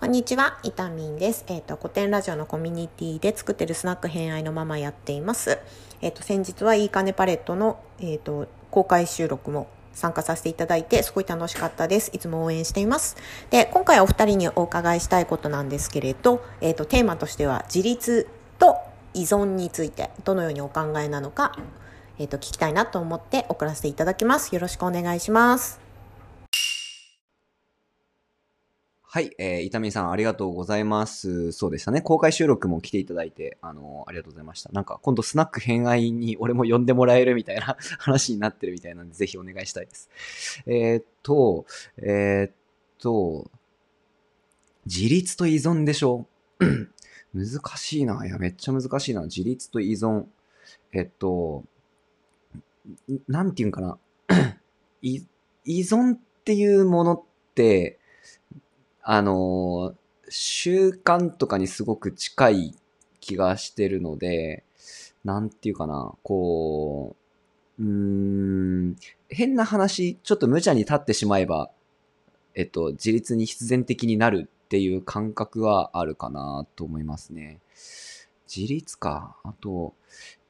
こんにちは、いたみんです。えっ、と、古典ラジオのコミュニティで作ってるスナック偏愛のままやっています。えっ、と、先日はいいかねパレットの、えっ、と、公開収録も参加させていただいて、すごい楽しかったです。いつも応援しています。で、今回お二人にお伺いしたいことなんですけれど、えっ、と、テーマとしては、自立と依存について、どのようにお考えなのか、えっ、と、聞きたいなと思って送らせていただきます。よろしくお願いします。はい、えー、伊丹さんありがとうございます。そうでしたね。公開収録も来ていただいて、あのーありがとうございました。なんか今度スナック偏愛に俺も呼んでもらえるみたいな 話になってるみたいなんで、ぜひお願いしたいです。えーっと、えーっと、自立と依存でしょ？難しいな。いや、めっちゃ難しいな。自立と依存。えっと、なんていうんかな。依存っていうものって、あの習慣とかにすごく近い気がしてるので、なんていうかな、こう、うーん、変な話、ちょっと無茶に立ってしまえば、えっと、自立に必然的になるっていう感覚はあるかなと思いますね。自立か。あと、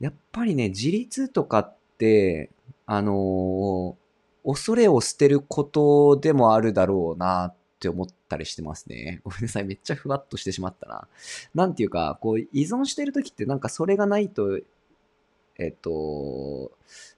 やっぱりね、自立とかって、あのー恐れを捨てることでもあるだろうなって思ったりしてますね。ごめんなさい。めっちゃふわっとしてしまったな。なんていうか、こう、依存してる時ってなんかそれがないと、えっと、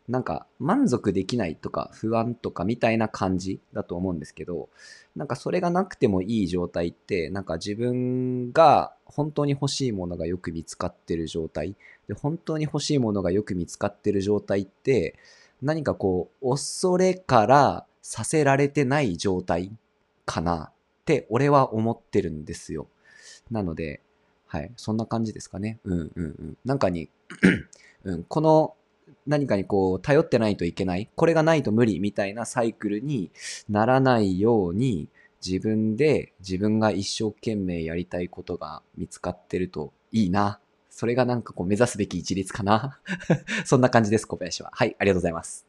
なんか満足できないとか不安とかみたいな感じだと思うんですけど、なんかそれがなくてもいい状態って、なんか自分が本当に欲しいものがよく見つかってる状態、で本当に欲しいものがよく見つかってる状態って、何かこう、恐れからさせられてない状態かなって俺は思ってるんですよ。なので、はい、そんな感じですかね。うんうんうん。なんかに、うん、この何かにこう頼ってないといけない、これがないと無理みたいなサイクルにならないように、自分で自分が一生懸命やりたいことが見つかってるといいな。それがなんかこう目指すべき一律かな。そんな感じです、小林は。はい、ありがとうございます。